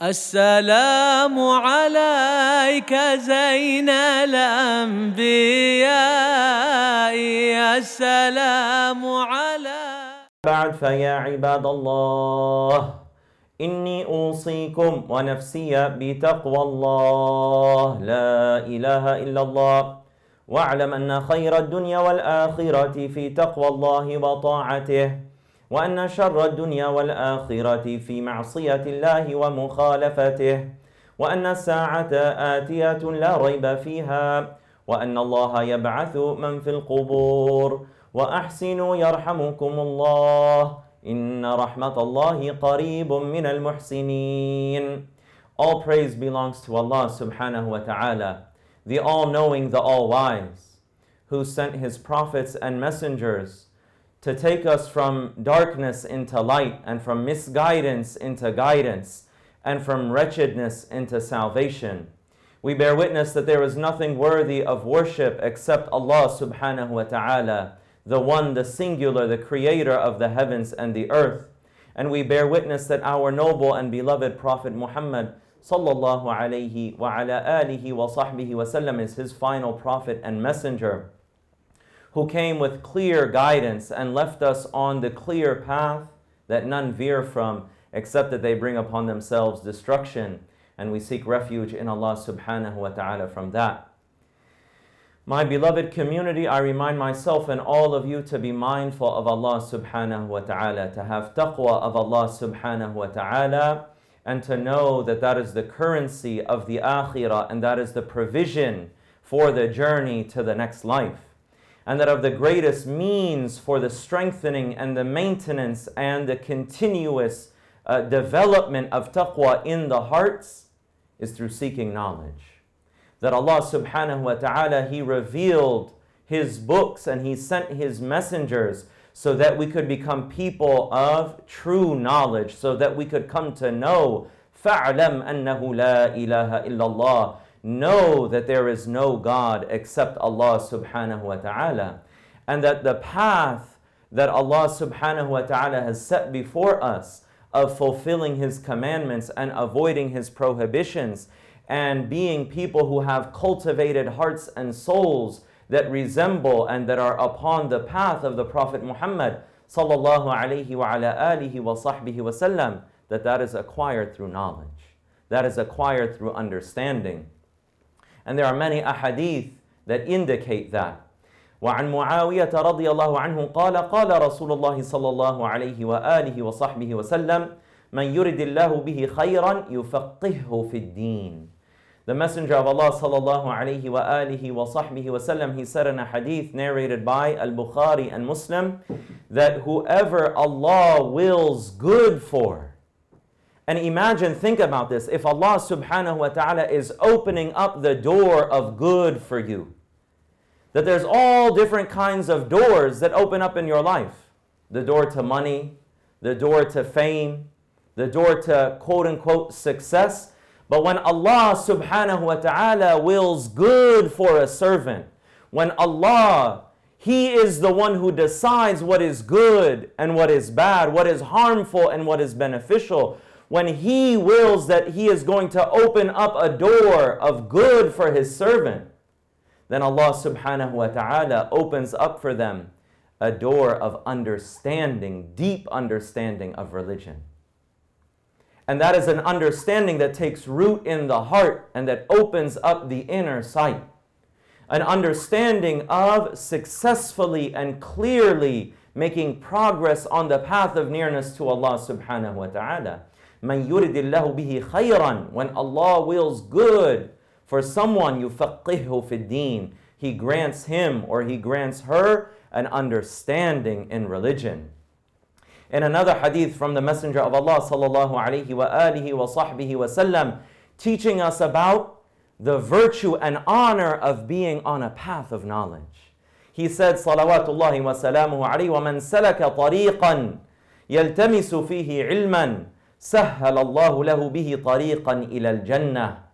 السلام عليك زين الأنبياء السلام عليك بعد فيا عباد الله إني أوصيكم ونفسي بتقوى الله. لا إله إلا الله. واعلم أن خير الدنيا والآخرة في تقوى الله وطاعته. وأن شر الدنيا والآخرة في معصية الله ومخالفته وأن الساعة آتية لا ريب فيها وأن الله يبعث من في القبور. وأحسنوا يرحمكم الله إن رحمة الله قريب من المحسنين. All praise belongs to Allah subhanahu wa ta'ala, the all-knowing, the all-wise, who sent his prophets and messengers to take us from darkness into light and from misguidance into guidance and from wretchedness into salvation. We bear witness that there is nothing worthy of worship except Allah subhanahu wa ta'ala, the one, the singular, the creator of the heavens and the earth. And we bear witness that our noble and beloved Prophet Muhammad sallallahu alayhi wa ala alihi wa sahbihi wa sallam is his final prophet and messenger who came with clear guidance and left us on the clear path that none veer from except that they bring upon themselves destruction. And we seek refuge in Allah subhanahu wa ta'ala from that. My beloved community, I remind myself and all of you to be mindful of Allah subhanahu wa ta'ala, to have taqwa of Allah subhanahu wa ta'ala, and to know that that is the currency of the akhirah and that is the provision for the journey to the next life and that of the greatest means for the strengthening and the maintenance and the continuous uh, development of taqwa in the hearts is through seeking knowledge. That Allah subhanahu wa ta'ala, He revealed His books and He sent His messengers so that we could become people of true knowledge, so that we could come to know فَاعْلَمْ أَنَّهُ لَا إِلَهَ إِلَّا اللَّهِ know that there is no God except Allah subhanahu wa ta'ala. And that the path that Allah subhanahu wa ta'ala has set before us of fulfilling His commandments and avoiding His prohibitions and being people who have cultivated hearts and souls that resemble and that are upon the path of the Prophet Muhammad sallallahu alayhi wa ala alihi wa sahbihi wa sallam, that that is acquired through knowledge. That is acquired through understanding. And there are many ahadith that indicate that. وعن معاوية رضي الله عنه قال قال رسول الله صلى الله عليه وآله وصحبه وسلم من يرد الله به خيرا يفقهه في الدين The Messenger of Allah صلى الله عليه وآله وصحبه وسلم he said in a hadith narrated by Al-Bukhari and Muslim that whoever Allah wills good for and imagine, think about this. If Allah subhanahu wa ta'ala is opening up the door of good for you, that there's all different kinds of doors that open up in your life the door to money, the door to fame, the door to quote unquote success. But when Allah subhanahu wa ta'ala wills good for a servant, when Allah he is the one who decides what is good and what is bad, what is harmful and what is beneficial when He wills that He is going to open up a door of good for His servant, then Allah subhanahu wa ta'ala opens up for them a door of understanding, deep understanding of religion. And that is an understanding that takes root in the heart and that opens up the inner sight. An understanding of successfully and clearly making progress on the path of nearness to Allah subhanahu wa ta'ala. When Allah wills good for someone, yufaqihhu fid. He grants him or he grants her an understanding in religion. In another hadith from the Messenger of Allah sallallahu alaihi wa teaching us about the virtue and honor of being on a path of knowledge. He said, Salawatullahi wa salamuhu alayhi wa man salaka tariqan yaltamisu fihi ilman Sahhalallahu lahu bihi طريقا إلى jannah.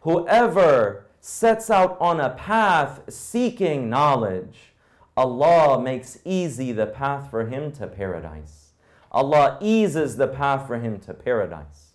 Whoever sets out on a path seeking knowledge, Allah makes easy the path for him to paradise. Allah eases the path for him to paradise.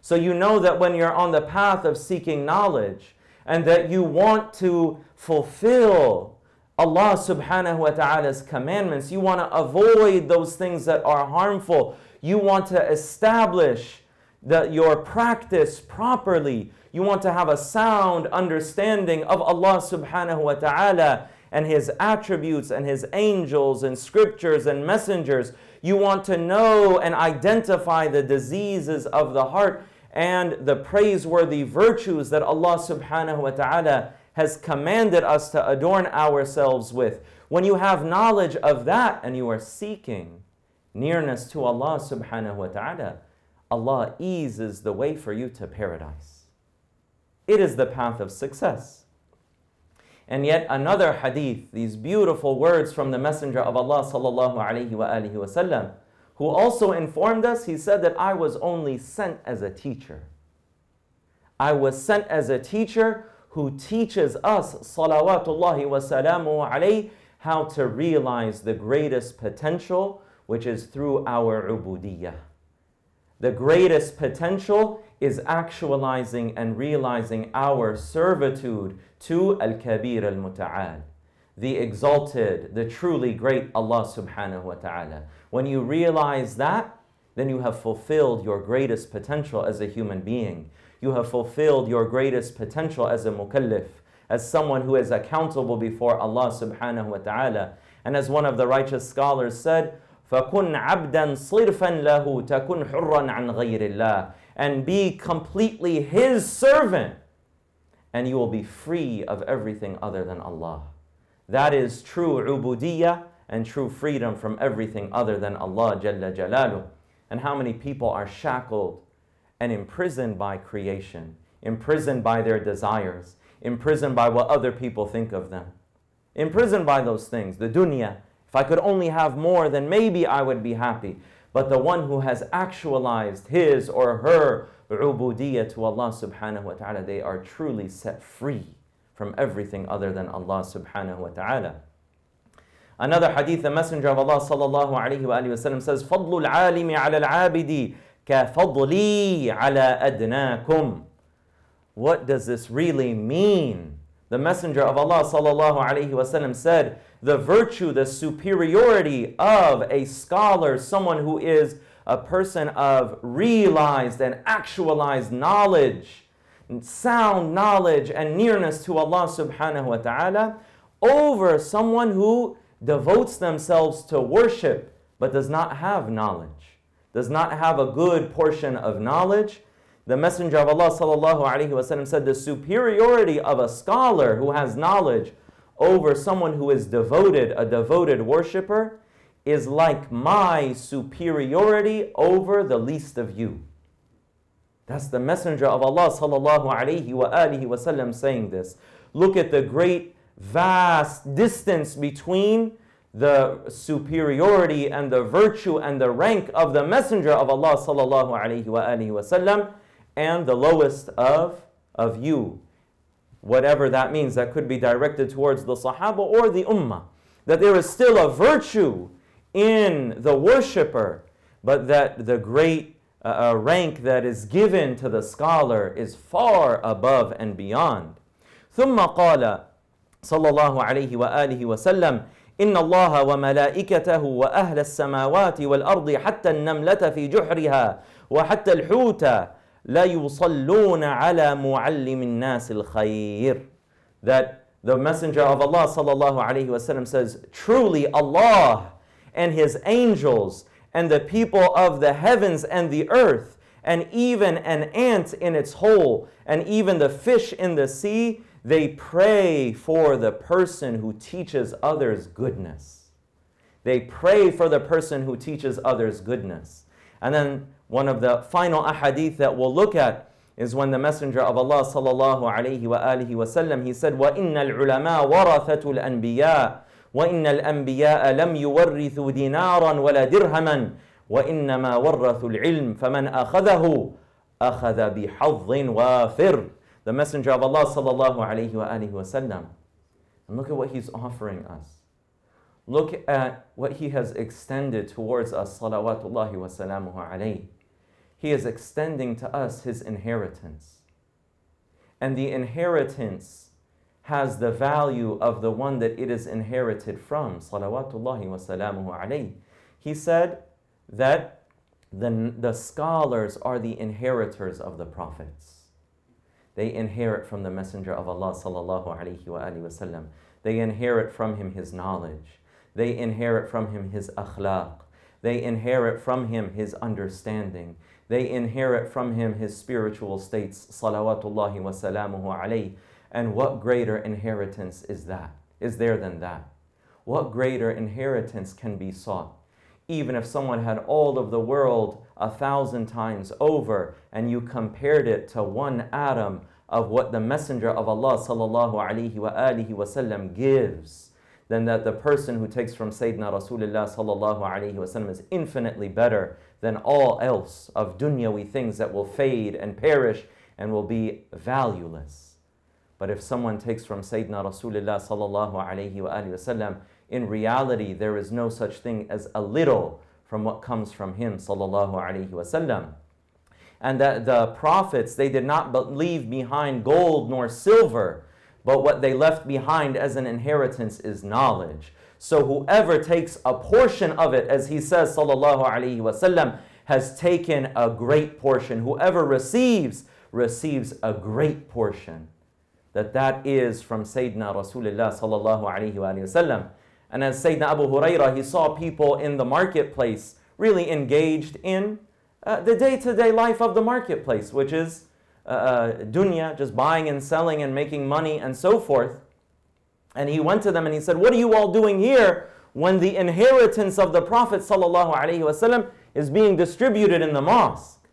So you know that when you're on the path of seeking knowledge and that you want to fulfill Allah subhanahu wa ta'ala's commandments, you want to avoid those things that are harmful, you want to establish that your practice properly, you want to have a sound understanding of Allah subhanahu wa ta'ala and His attributes and His angels and scriptures and messengers. You want to know and identify the diseases of the heart and the praiseworthy virtues that Allah subhanahu wa ta'ala has commanded us to adorn ourselves with. When you have knowledge of that and you are seeking nearness to Allah subhanahu wa ta'ala, Allah eases the way for you to paradise. It is the path of success. And yet another hadith, these beautiful words from the Messenger of Allah sallallahu alaihi wasallam, who also informed us, he said that I was only sent as a teacher. I was sent as a teacher who teaches us, salawatullahi wa salamu alayhi, how to realize the greatest potential, which is through our ubudiyyah. The greatest potential is actualizing and realizing our servitude to Al Kabir Al Muta'al, the exalted, the truly great Allah subhanahu wa ta'ala. When you realize that, then you have fulfilled your greatest potential as a human being You have fulfilled your greatest potential as a mukallif, as someone who is accountable before Allah subhanahu wa ta'ala. And as one of the righteous scholars said, فكن عبدا صرفا له تكن حرا عن غير الله and be completely his servant and you will be free of everything other than Allah that is true ubudiyah and true freedom from everything other than Allah Jalla Jalalu and how many people are shackled and imprisoned by creation imprisoned by their desires imprisoned by what other people think of them imprisoned by those things the dunya if I could only have more, then maybe I would be happy. But the one who has actualized his or her ubudiyyah to Allah subhanahu wa ta'ala, they are truly set free from everything other than Allah subhanahu wa ta'ala. Another hadith, the Messenger of Allah sallallahu alayhi wa sallam says, فضل العالم على العابد كفضلي على أدناكم. What does this really mean? The Messenger of Allah sallallahu alayhi wa sallam said, the virtue, the superiority of a scholar, someone who is a person of realized and actualized knowledge, sound knowledge, and nearness to Allah subhanahu wa ta'ala, over someone who devotes themselves to worship but does not have knowledge, Does not have a good portion of knowledge. The Messenger of Allah wasallam said the superiority of a scholar who has knowledge over someone who is devoted, a devoted worshiper, is like my superiority over the least of you. That's the Messenger of Allah alihi saying this. Look at the great vast distance between the superiority and the virtue and the rank of the Messenger of Allah sallallahu alaihi wa alihi wasallam and the lowest of, of you whatever that means, that could be directed towards the Sahaba or the Ummah. That there is still a virtue in the worshipper, but that the great uh, uh, rank that is given to the scholar is far above and beyond. ثم قال صلى الله عليه وآله وسلم إن الله وملائكته وأهل السماوات والأرض حتى النملة في جحرها وحتى الحوت لا يصلون على معلم الناس الخير that the messenger of Allah sallallahu alaihi wasallam says truly Allah and his angels and the people of the heavens and the earth and even an ant in its hole and even the fish in the sea they pray for the person who teaches others goodness they pray for the person who teaches others goodness and then one of the final ahadith that we'll look at is when the Messenger of Allah sallallahu alayhi wa alihi wasallam he said, وَإِنَّ الْعُلَمَاء وَرَثَةُ الْأَنْبِيَاءِ وَإِنَّ الْأَنْبِيَاءَ لَمْ يُوَرِّثُوا دِينَارًا وَلَا دِرْهَمًا وَإِنَّمَا وَرَّثُوا الْعِلْمِ فَمَنْ أَخَذَهُ أَخَذَ بِحَظٍ وَافِرٍ the Messenger of Allah sallallahu alayhi wa alihi wasallam. And look at what he's offering us. Look at what he has extended towards us, salawatullahi wa salamuhu alayhi. He is extending to us His inheritance. And the inheritance has the value of the one that it is inherited from. Salawatullahi wa salamuhu alayhi. He said that the, the scholars are the inheritors of the prophets. They inherit from the Messenger of Allah sallallahu alaihi wasallam. They inherit from him his knowledge. They inherit from him his akhlaq. They inherit from him his understanding. They inherit from him his spiritual states. Salawatullahi wa salamuhu alayhi. And what greater inheritance is that? Is there than that? What greater inheritance can be sought? Even if someone had all of the world a thousand times over and you compared it to one atom of what the Messenger of Allah sallallahu alaihi wasallam gives, then that the person who takes from Sayyidina Rasulullah sallallahu alaihi wasallam is infinitely better than all else of dunyawi things that will fade and perish and will be valueless. But if someone takes from Sayyidina Rasulullah sallallahu alaihi wasallam, in reality there is no such thing as a little from what comes from him sallallahu alaihi wasallam and that the prophets they did not leave behind gold nor silver but what they left behind as an inheritance is knowledge. So whoever takes a portion of it as he says sallallahu alaihi wasallam has taken a great portion. Whoever receives receives a great portion. That that is from sayyidina rasulullah sallallahu alaihi wasallam and as sayyidina abu hurairah he saw people in the marketplace really engaged in uh, the day to day life of the marketplace, which is uh, uh, dunya, just buying and selling and making money and so forth. And he went to them and he said, What are you all doing here when the inheritance of the Prophet ﷺ is being distributed in the mosque?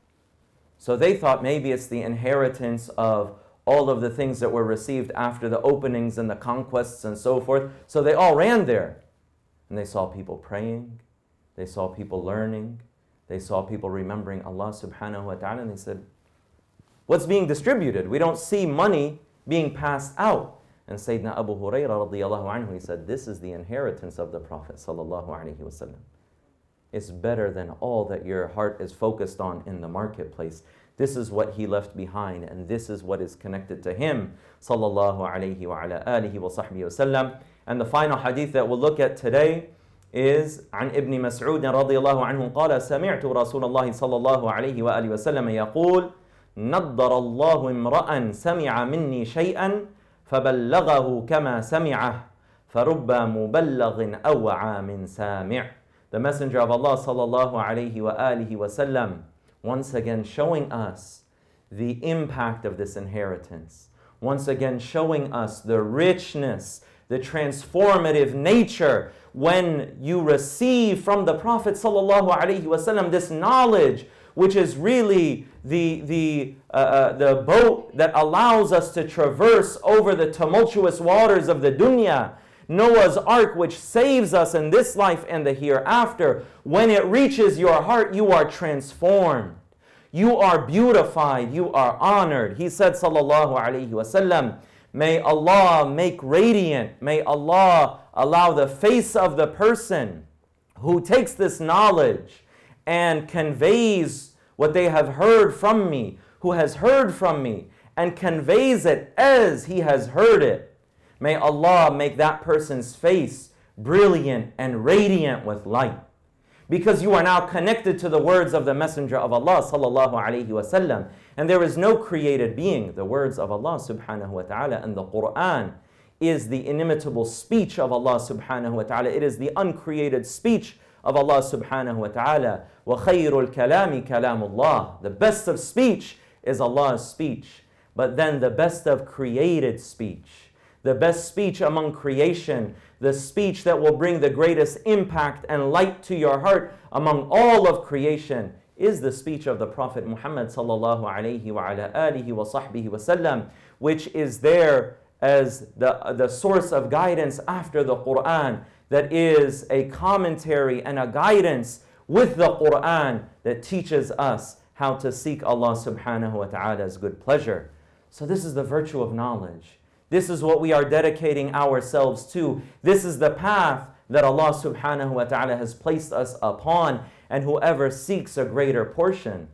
So they thought maybe it's the inheritance of all of the things that were received after the openings and the conquests and so forth. So they all ran there. And they saw people praying, they saw people learning, they saw people remembering Allah subhanahu wa ta'ala and they said, What's being distributed? We don't see money being passed out. And Sayyidina Abu Hurairah radiallahu anhu, he said, This is the inheritance of the Prophet sallallahu alaihi wasallam. It's better than all that your heart is focused on in the marketplace. This is what he left behind, and this is what is connected to him, sallallahu alaihi wa ala alihi wa sahbihi wasallam. And the final hadith that we'll look at today is عن ابن مسعود رضي الله عنه قال سمعت رسول الله صلى الله عليه وآله وسلم يقول نضر الله امرأ سمع مني شيئا فبلغه كما سمعه فرب مبلغ أو عام سامع The Messenger of Allah صلى الله عليه وآله وسلم once again showing us the impact of this inheritance once again showing us the richness the transformative nature when you receive from the Prophet ﷺ this knowledge, which is really the, the, uh, uh, the boat that allows us to traverse over the tumultuous waters of the dunya. Noah's ark, which saves us in this life and the hereafter. When it reaches your heart, you are transformed. You are beautified. You are honored. He said, Sallallahu Alaihi Wasallam, May Allah make radiant, may Allah allow the face of the person who takes this knowledge and conveys what they have heard from me, who has heard from me, and conveys it as he has heard it. May Allah make that person's face brilliant and radiant with light. Because you are now connected to the words of the Messenger of Allah sallallahu alaihi wasallam, and there is no created being. The words of Allah subhanahu wa ta'ala and the Quran is the inimitable speech of Allah subhanahu wa ta'ala. It is the uncreated speech of Allah subhanahu wa ta'ala. وَخَيْرُ الْكَلَامِ كَلَامُ اللَّهِ The best of speech is Allah's speech. But then the best of created speech, the best speech among creation, the speech that will bring the greatest impact and light to your heart among all of creation is the speech of the Prophet Muhammad sallallahu alayhi wa wasallam, which is there as the, the source of guidance after the Quran, that is a commentary and a guidance with the Quran that teaches us how to seek Allah subhanahu wa ta'ala's good pleasure. So, this is the virtue of knowledge. This is what we are dedicating ourselves to. This is the path that Allah subhanahu wa ta'ala has placed us upon. And whoever seeks a greater portion,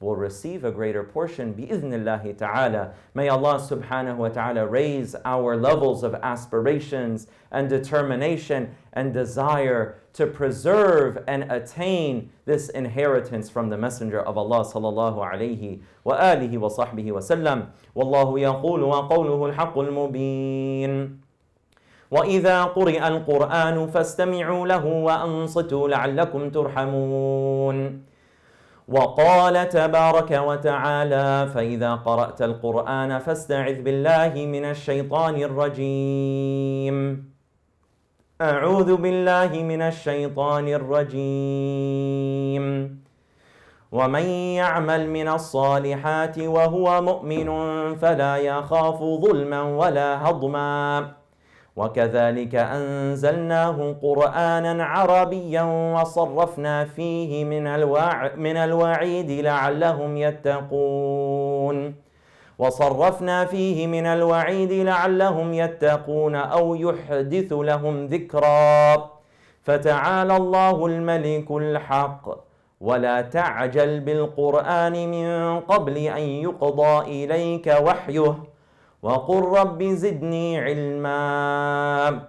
will receive a greater portion bi'idhnillahi ta'ala. May Allah subhanahu wa ta'ala raise our levels of aspirations and determination and desire to preserve and attain this inheritance from the Messenger of Allah sallallahu alayhi wa alihi wa sahbihi wa sallam. Wallahu yaqulu wa qawluhu al-haqqul mubin. وإذا قرئ القرآن فاستمعوا له وأنصتوا لعلكم ترحمون وقال تبارك وتعالى فإذا قرأت القرآن فاستعذ بالله من الشيطان الرجيم. أعوذ بالله من الشيطان الرجيم. ومن يعمل من الصالحات وهو مؤمن فلا يخاف ظلما ولا هضما. وكذلك أنزلناه قرآنا عربيا وصرفنا فيه من الوع من الوعيد لعلهم يتقون. وصرفنا فيه من الوعيد لعلهم يتقون أو يحدث لهم ذكرا. فتعالى الله الملك الحق. ولا تعجل بالقرآن من قبل أن يقضى إليك وحيه. وقل رب زدني علما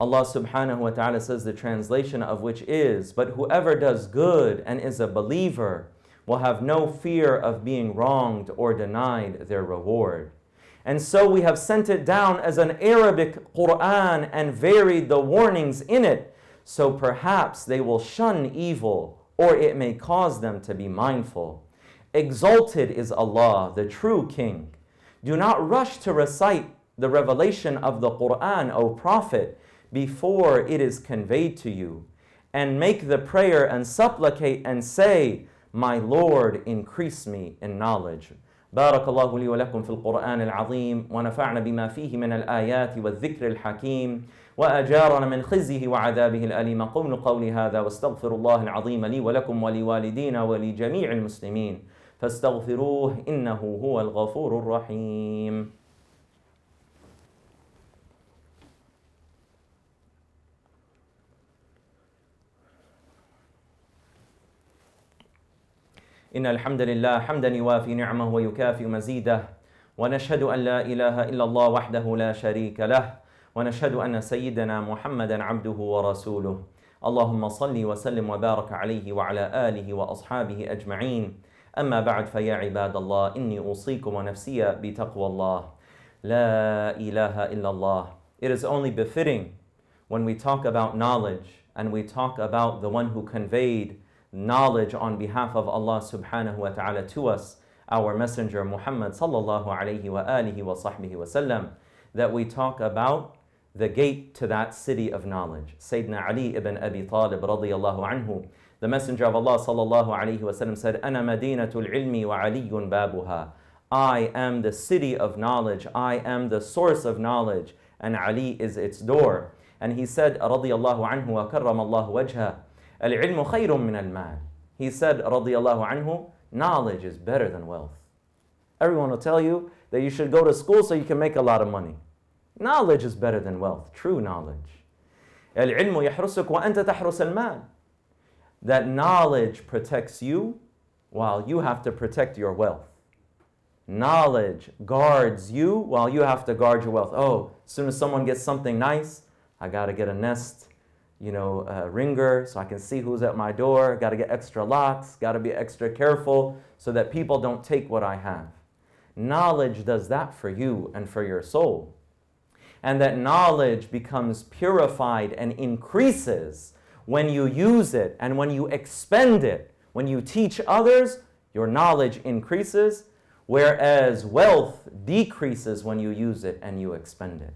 Allah subhanahu wa ta'ala says the translation of which is, But whoever does good and is a believer will have no fear of being wronged or denied their reward. And so we have sent it down as an Arabic Quran and varied the warnings in it, so perhaps they will shun evil or it may cause them to be mindful. Exalted is Allah, the true King. Do not rush to recite the revelation of the Quran, O Prophet, before it is conveyed to you. And make the prayer and supplicate and say, My Lord, increase me in knowledge. بارك الله لي ولكم في القرآن العظيم ونفعنا بما فيه من الآيات والذكر الحكيم وأجارنا من خزيه وعذابه الأليم قول قولي هذا واستغفر الله العظيم لي ولكم ولوالدينا ولجميع المسلمين فاستغفروه إنه هو الغفور الرحيم. إن الحمد لله حمدا يوافي نعمه ويكافئ مزيده ونشهد أن لا إله إلا الله وحده لا شريك له ونشهد أن سيدنا محمدا عبده ورسوله. اللهم صل وسلم وبارك عليه وعلى آله وأصحابه أجمعين. أما بعد فيا عباد الله إني أوصيكم ونفسي بتقوى الله لا إله إلا الله It is only befitting when we talk about knowledge and we talk about the one who conveyed knowledge on behalf of Allah subhanahu wa ta'ala to us, our messenger Muhammad sallallahu alayhi wa alihi wa sahbihi wa sallam, that we talk about the gate to that city of knowledge. Sayyidina Ali ibn Abi Talib radiyallahu anhu, the messenger of Allah sallallahu alayhi wa sallam said, أنا مدينة العلم وعلي بابها. I am the city of knowledge. I am the source of knowledge. And Ali is its door. And he said, رضي الله عنه وكرم الله وجهه العلم خير من المال. He said, رضي الله عنه, knowledge is better than wealth. Everyone will tell you that you should go to school so you can make a lot of money. Knowledge is better than wealth, true knowledge. العلم يحرسك وأنت تحرس المال. That knowledge protects you while you have to protect your wealth. Knowledge guards you while you have to guard your wealth. Oh, as soon as someone gets something nice, I got to get a nest you know, uh, ringer so I can see who's at my door. Got to get extra locks, got to be extra careful so that people don't take what I have. Knowledge does that for you and for your soul. And that knowledge becomes purified and increases when you use it and when you expend it. When you teach others, your knowledge increases, whereas wealth decreases when you use it and you expend it.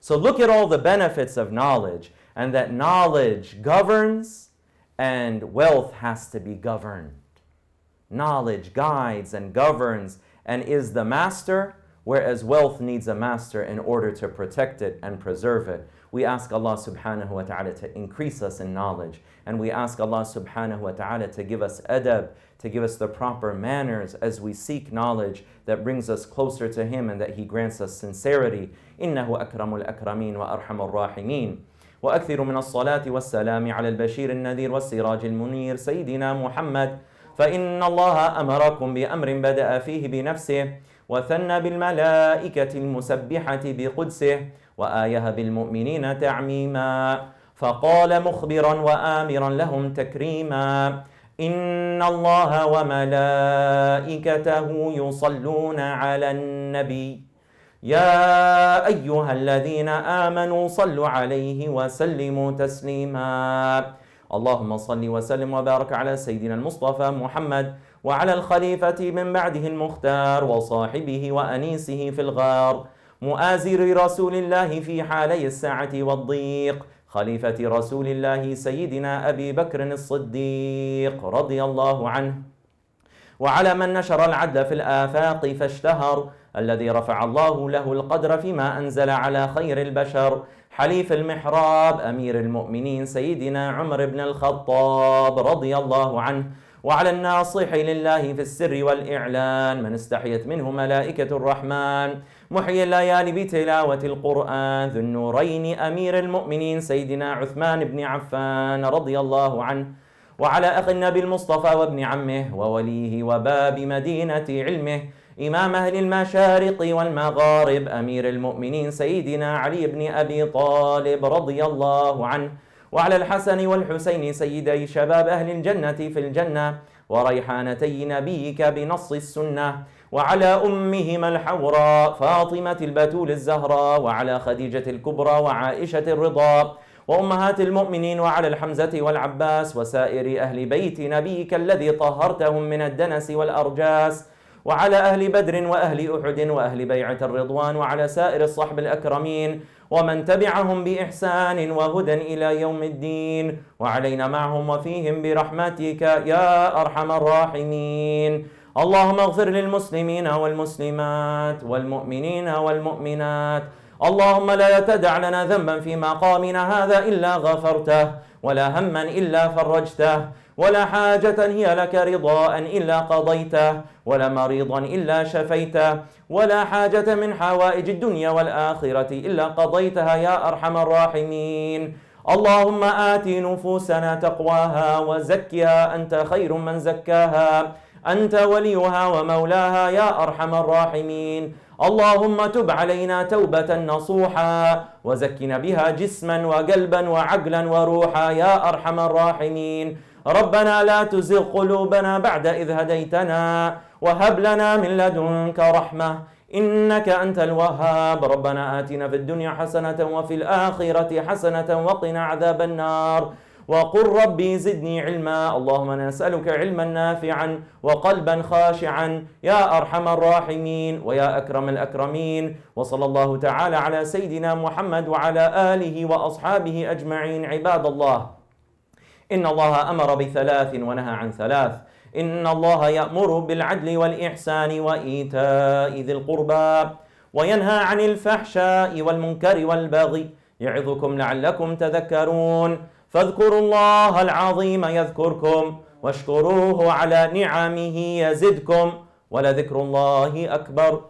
So look at all the benefits of knowledge and that knowledge governs and wealth has to be governed. Knowledge guides and governs and is the master, whereas wealth needs a master in order to protect it and preserve it. We ask Allah subhanahu wa ta'ala to increase us in knowledge. And we ask Allah subhanahu wa ta'ala to give us adab, to give us the proper manners as we seek knowledge that brings us closer to Him and that He grants us sincerity. إنه أكرم الأكرمين وأرحم الراحمين. وأكثر من الصلاة والسلام على البشير النذير والسراج المنير سيدنا محمد فإن الله أمركم بأمر بدأ فيه بنفسه وثنى بالملائكة المسبحة بقدسه وآية بالمؤمنين تعميما. فقال مخبرا وآمرا لهم تكريما إن الله وملائكته يصلون على النبي. يا أيها الذين آمنوا صلوا عليه وسلموا تسليما. اللهم صل وسلم وبارك على سيدنا المصطفى محمد وعلى الخليفة من بعده المختار وصاحبه وأنيسه في الغار. مؤازر رسول الله في حالي الساعة والضيق خليفة رسول الله سيدنا أبي بكر الصديق رضي الله عنه. وعلى من نشر العدل في الآفاق فاشتهر الذي رفع الله له القدر فيما أنزل على خير البشر. حليف المحراب أمير المؤمنين سيدنا عمر بن الخطاب رضي الله عنه. وعلى الناصح لله في السر والإعلان من استحيت منه ملائكة الرحمن. محيي الليالي بتلاوة القرآن. ذو النورين أمير المؤمنين سيدنا عثمان بن عفان رضي الله عنه وعلى أخي النبي المصطفى وابن عمه ووليه وباب مدينة علمه إمام أهل المشارق والمغارب أمير المؤمنين سيدنا علي بن أبي طالب رضي الله عنه وعلى الحسن والحسين سيدي شباب أهل الجنة في الجنة وريحانتي نبيك بنص السنة وعلى أمهما الحوراء فاطمة البتول الزهراء وعلى خديجة الكبرى وعائشة الرضا وأمهات المؤمنين وعلى الحمزة والعباس وسائر أهل بيت نبيك الذي طهرتهم من الدنس والأرجاس وعلى أهل بدر وأهل أحد وأهل بيعة الرضوان وعلى سائر الصحب الأكرمين ومن تبعهم بإحسان وهدى إلى يوم الدين وعلينا معهم وفيهم برحمتك يا أرحم الراحمين. اللهم اغفر للمسلمين والمسلمات والمؤمنين والمؤمنات. اللهم لا تدع لنا ذنبا في مقامنا هذا إلا غفرته ولا هما إلا فرجته ولا حاجة هي لك رضاء إلا قضيته ولا مريضا إلا شفيته ولا حاجة من حوائج الدنيا والآخرة إلا قضيتها يا أرحم الراحمين. اللهم آت نفوسنا تقواها وزكها أنت خير من زكاها. أنت وليها ومولاها يا أرحم الراحمين. اللهم تب علينا توبة نصوحا وزكنا بها جسما وقلبا وعقلا وروحا يا أرحم الراحمين. ربنا لا تزغ قلوبنا بعد إذ هديتنا وهب لنا من لدنك رحمة إنك أنت الوهاب. ربنا آتنا في الدنيا حسنة وفي الآخرة حسنة وقنا عذاب النار. وقل ربي زدني علما. اللهم نسألك علما نافعا وقلبا خاشعا. يا أرحم الراحمين ويا أكرم الأكرمين. وصلى الله تعالى على سيدنا محمد وعلى آله وأصحابه أجمعين. عباد الله إن الله أمر بثلاث ونهى عن ثلاث. إن الله يأمر بالعدل والإحسان وإيتاء ذي القربى وينهى عن الفحشاء والمنكر والبغي. يعظكم لعلكم تذكرون. فاذكروا الله العظيم يذكركم واشكروه على نعمه يزدكم ولذكر الله أكبر.